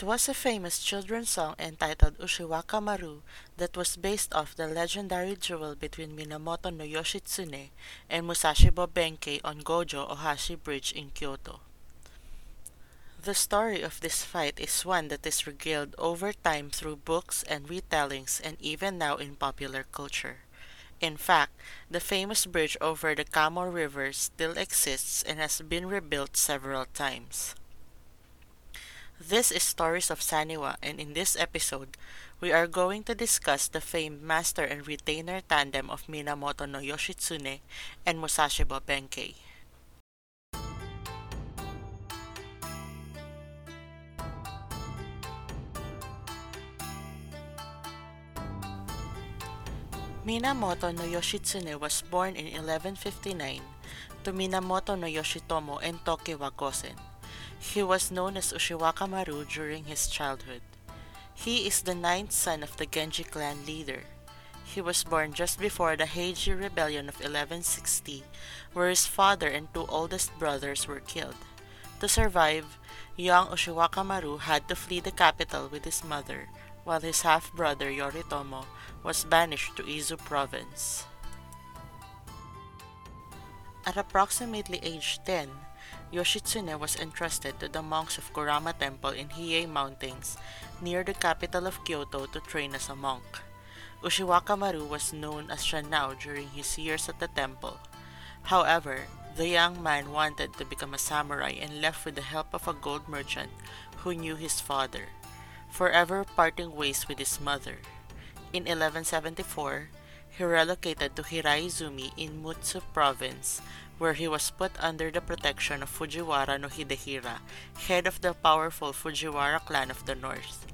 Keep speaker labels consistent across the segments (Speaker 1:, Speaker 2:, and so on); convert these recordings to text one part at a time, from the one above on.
Speaker 1: That was a famous children's song entitled Ushiwaka Maru that was based off the legendary duel between Minamoto no Yoshitsune and Musashibo Benkei on Gojo Ohashi Bridge in Kyoto. The story of this fight is one that is regaled over time through books and retellings and even now in popular culture. In fact, the famous bridge over the Kamo River still exists and has been rebuilt several times. This is Stories of Saniwa, and in this episode, we are going to discuss the famed master and retainer tandem of Minamoto no Yoshitsune and Musashibo Benkei. Minamoto no Yoshitsune was born in 1159 to Minamoto no Yoshitomo and Tokiwa Gozen. He was known as Ushiwaka Maru during his childhood. He is the ninth son of the Genji clan leader. He was born just before the Heiji Rebellion of 1160, where his father and two oldest brothers were killed. To survive, young Ushiwaka Maru had to flee the capital with his mother, while his half brother Yoritomo was banished to Izu province. At approximately age 10, Yoshitsune was entrusted to the monks of Kurama Temple in Hiei Mountains near the capital of Kyoto to train as a monk. Ushiwaka Maru was known as Shanao during his years at the temple. However, the young man wanted to become a samurai and left with the help of a gold merchant who knew his father, forever parting ways with his mother. In 1174, he relocated to Hiraizumi in Mutsu province, where he was put under the protection of Fujiwara no Hidehira, head of the powerful Fujiwara clan of the north.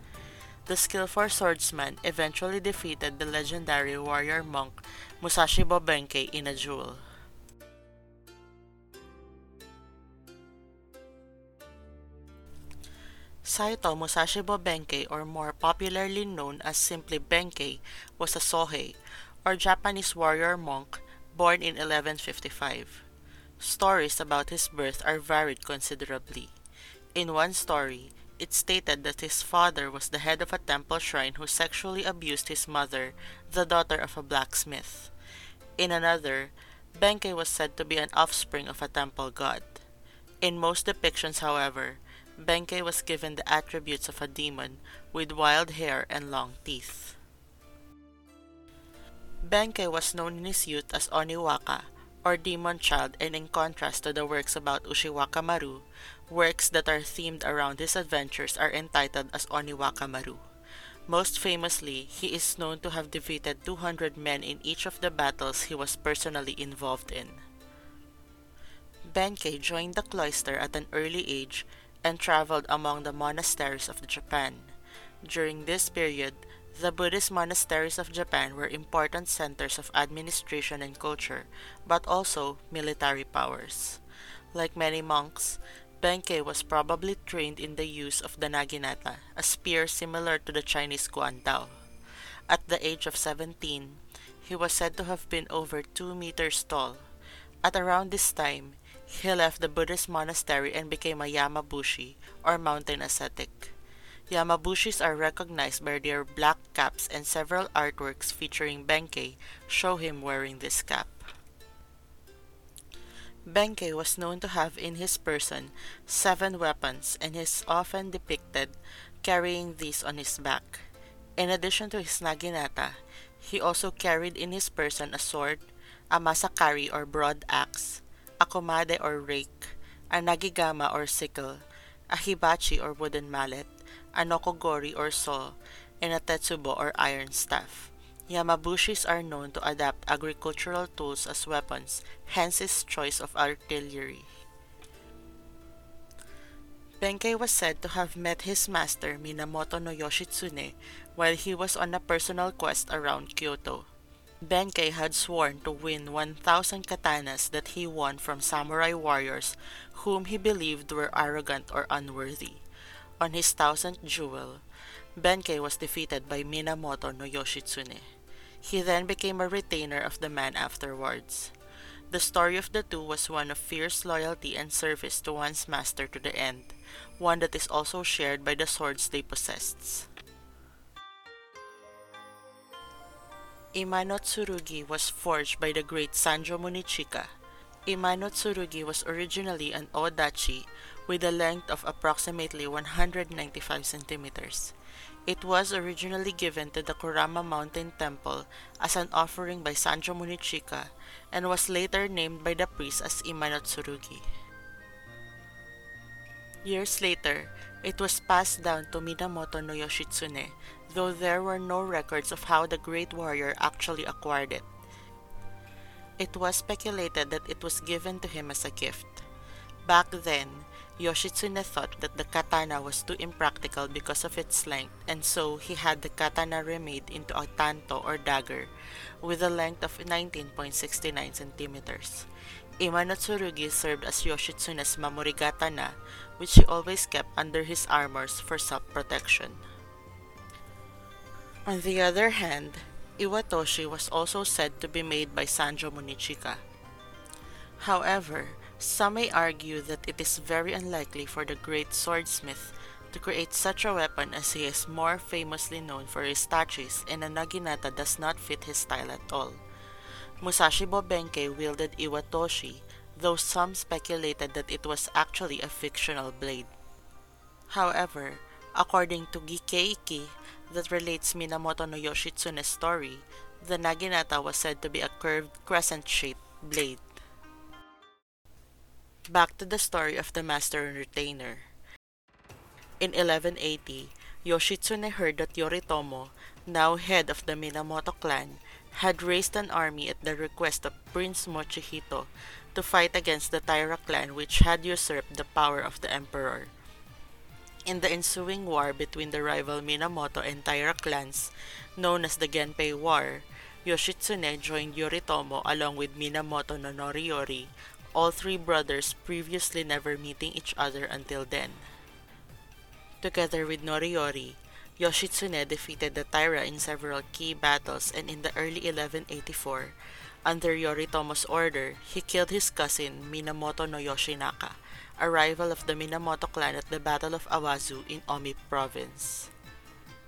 Speaker 1: The skillful swordsman eventually defeated the legendary warrior monk Musashibo Benkei in a duel. Saito Musashibo Benkei, or more popularly known as simply Benkei, was a Sohei, or Japanese warrior monk, born in 1155. Stories about his birth are varied considerably. In one story, it stated that his father was the head of a temple shrine who sexually abused his mother, the daughter of a blacksmith. In another, Benkei was said to be an offspring of a temple god. In most depictions, however, Benkei was given the attributes of a demon with wild hair and long teeth. Benkei was known in his youth as Oniwaka, or demon child, and in contrast to the works about Ushiwaka Maru, works that are themed around his adventures are entitled as Oniwaka Maru. Most famously, he is known to have defeated 200 men in each of the battles he was personally involved in. Benkei joined the cloister at an early age and traveled among the monasteries of Japan. During this period, the Buddhist monasteries of Japan were important centers of administration and culture, but also military powers. Like many monks, Benkei was probably trained in the use of the naginata, a spear similar to the Chinese guandao. At the age of 17, he was said to have been over 2 meters tall. At around this time, he left the Buddhist monastery and became a Yamabushi, or mountain ascetic. Yamabushis are recognized by their black caps and several artworks featuring Benkei show him wearing this cap. Benkei was known to have in his person seven weapons and is often depicted carrying these on his back. In addition to his naginata, he also carried in his person a sword, a masakari or broad axe, a komade or rake, a nagigama or sickle, a hibachi or wooden mallet, a nokogiri or saw, and a tetsubo or iron staff. Yamabushis are known to adapt agricultural tools as weapons, hence his choice of artillery. Benkei was said to have met his master Minamoto no Yoshitsune while he was on a personal quest around Kyoto. Benkei had sworn to win 1,000 katanas that he won from samurai warriors whom he believed were arrogant or unworthy. On his thousandth duel, Benkei was defeated by Minamoto no Yoshitsune. He then became a retainer of the man afterwards. The story of the two was one of fierce loyalty and service to one's master to the end, one that is also shared by the swords they possessed. Ima no Tsurugi was forged by the great Sanjo Munechika. Ima no Tsurugi was originally an odachi with a length of approximately 195 centimeters. It was originally given to the Kurama Mountain Temple as an offering by Sanjo Munechika and was later named by the priest as Ima no Tsurugi. Years later, it was passed down to Minamoto no Yoshitsune, though there were no records of how the great warrior actually acquired it. It was speculated that it was given to him as a gift. Back then, Yoshitsune thought that the katana was too impractical because of its length, and so he had the katana remade into a tanto or dagger with a length of 19.69 centimeters. Ima no Tsurugi served as Yoshitsune's Mamorigatana, which he always kept under his armors for self-protection. On the other hand, Iwatoshi was also said to be made by Sanjo Munechika. However, some may argue that it is very unlikely for the great swordsmith to create such a weapon as he is more famously known for his tachis and a naginata does not fit his style at all. Musashibo Benkei wielded Iwatoshi, though some speculated that it was actually a fictional blade. However, according to Gikeiki, that relates Minamoto no Yoshitsune's story, the naginata was said to be a curved crescent-shaped blade. Back to the story of the master and retainer. In 1180, Yoshitsune heard that Yoritomo, now head of the Minamoto clan, had raised an army at the request of Prince Mochihito to fight against the Taira clan which had usurped the power of the emperor. In the ensuing war between the rival Minamoto and Taira clans, known as the Genpei War, Yoshitsune joined Yoritomo along with Minamoto no Noriyori, all three brothers previously never meeting each other until then. Together with Noriyori, Yoshitsune defeated the Taira in several key battles and in the early 1184, under Yoritomo's order, he killed his cousin Minamoto no Yoshinaka, a rival of the Minamoto clan at the Battle of Awazu in Omi Province.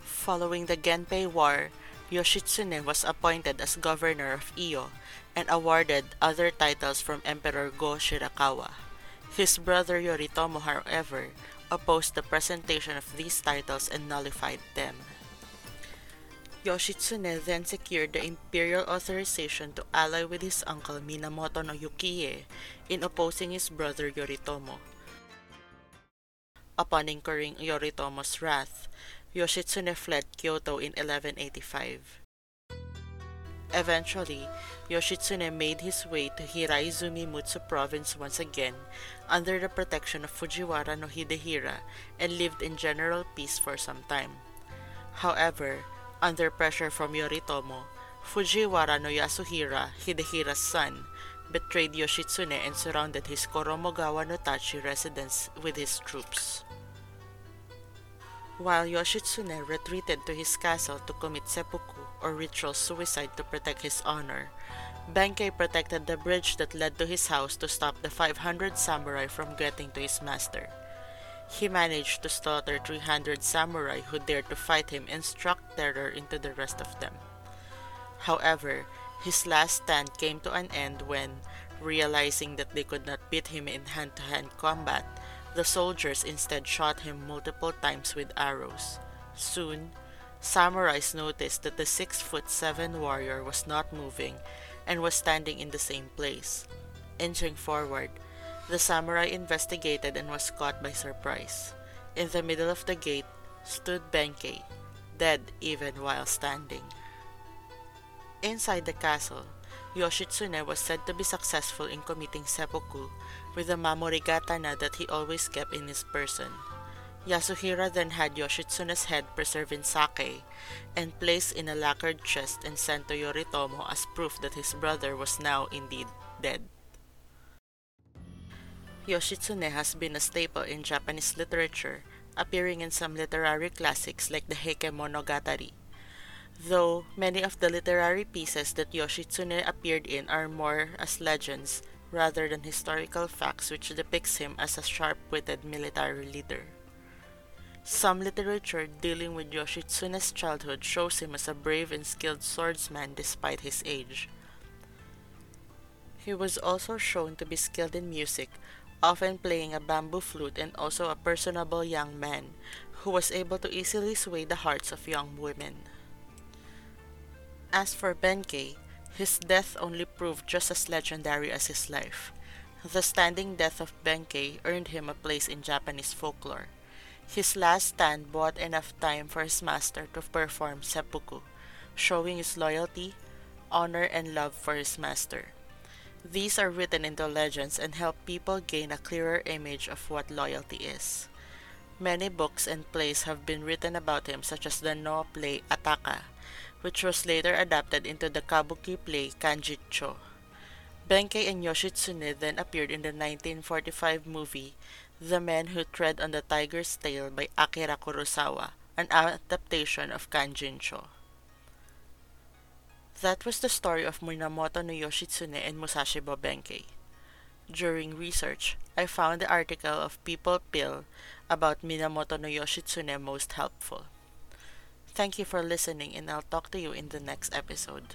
Speaker 1: Following the Genpei War, Yoshitsune was appointed as governor of Iyo and awarded other titles from Emperor Go Shirakawa. His brother Yoritomo, however, opposed the presentation of these titles and nullified them. Yoshitsune then secured the imperial authorization to ally with his uncle Minamoto no Yukiie in opposing his brother Yoritomo. Upon incurring Yoritomo's wrath, Yoshitsune fled Kyoto in 1185. Eventually, Yoshitsune made his way to Hiraizumi Mutsu province once again under the protection of Fujiwara no Hidehira and lived in general peace for some time. However, under pressure from Yoritomo, Fujiwara no Yasuhira, Hidehira's son, betrayed Yoshitsune and surrounded his Koromogawa no Tachi residence with his troops. While Yoshitsune retreated to his castle to commit seppuku or ritual suicide to protect his honor, Benkei protected the bridge that led to his house to stop the 500 samurai from getting to his master. He managed to slaughter 300 samurai who dared to fight him and struck terror into the rest of them. However, his last stand came to an end when, realizing that they could not beat him in hand to hand combat, the soldiers instead shot him multiple times with arrows. Soon, samurais noticed that the 6 foot 7 warrior was not moving and was standing in the same place. Inching forward, the samurai investigated and was caught by surprise. In the middle of the gate stood Benkei, dead even while standing. Inside the castle, Yoshitsune was said to be successful in committing seppuku with a mamorigatana that he always kept in his person. Yasuhira then had Yoshitsune's head preserved in sake and placed in a lacquered chest and sent to Yoritomo as proof that his brother was now indeed dead. Yoshitsune has been a staple in Japanese literature, appearing in some literary classics like the Heike Monogatari. though many of the literary pieces that Yoshitsune appeared in are more as legends rather than historical facts which depicts him as a sharp-witted military leader. Some literature dealing with Yoshitsune's childhood shows him as a brave and skilled swordsman despite his age. He was also shown to be skilled in music, often playing a bamboo flute and also a personable young man who was able to easily sway the hearts of young women. As for Benkei, his death only proved just as legendary as his life. The standing death of Benkei earned him a place in Japanese folklore. His last stand bought enough time for his master to perform seppuku, showing his loyalty, honor, and love for his master. These are written into legends and help people gain a clearer image of what loyalty is. Many books and plays have been written about him, such as the no play Ataka, which was later adapted into the kabuki play Kanjincho. Benkei and Yoshitsune then appeared in the 1945 movie The Man Who Tread on the Tiger's Tail by Akira Kurosawa, an adaptation of Kanjincho. That was the story of Minamoto no Yoshitsune and Musashibo Benkei. During research, I found the article of People Pill about Minamoto no Yoshitsune most helpful. Thank you for listening, and I'll talk to you in the next episode.